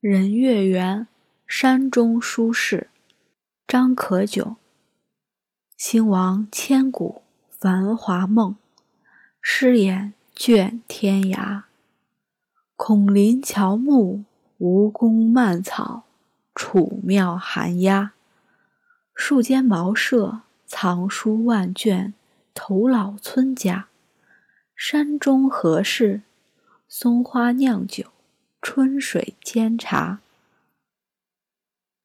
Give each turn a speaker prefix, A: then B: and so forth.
A: 人月圆，山中书事。张可久。兴亡千古繁华梦，诗眼卷天涯。孔林乔木，吴宫蔓草，楚庙寒鸦。树间茅舍，藏书万卷，头老村家。山中何事？松花酿酒，春水煎茶。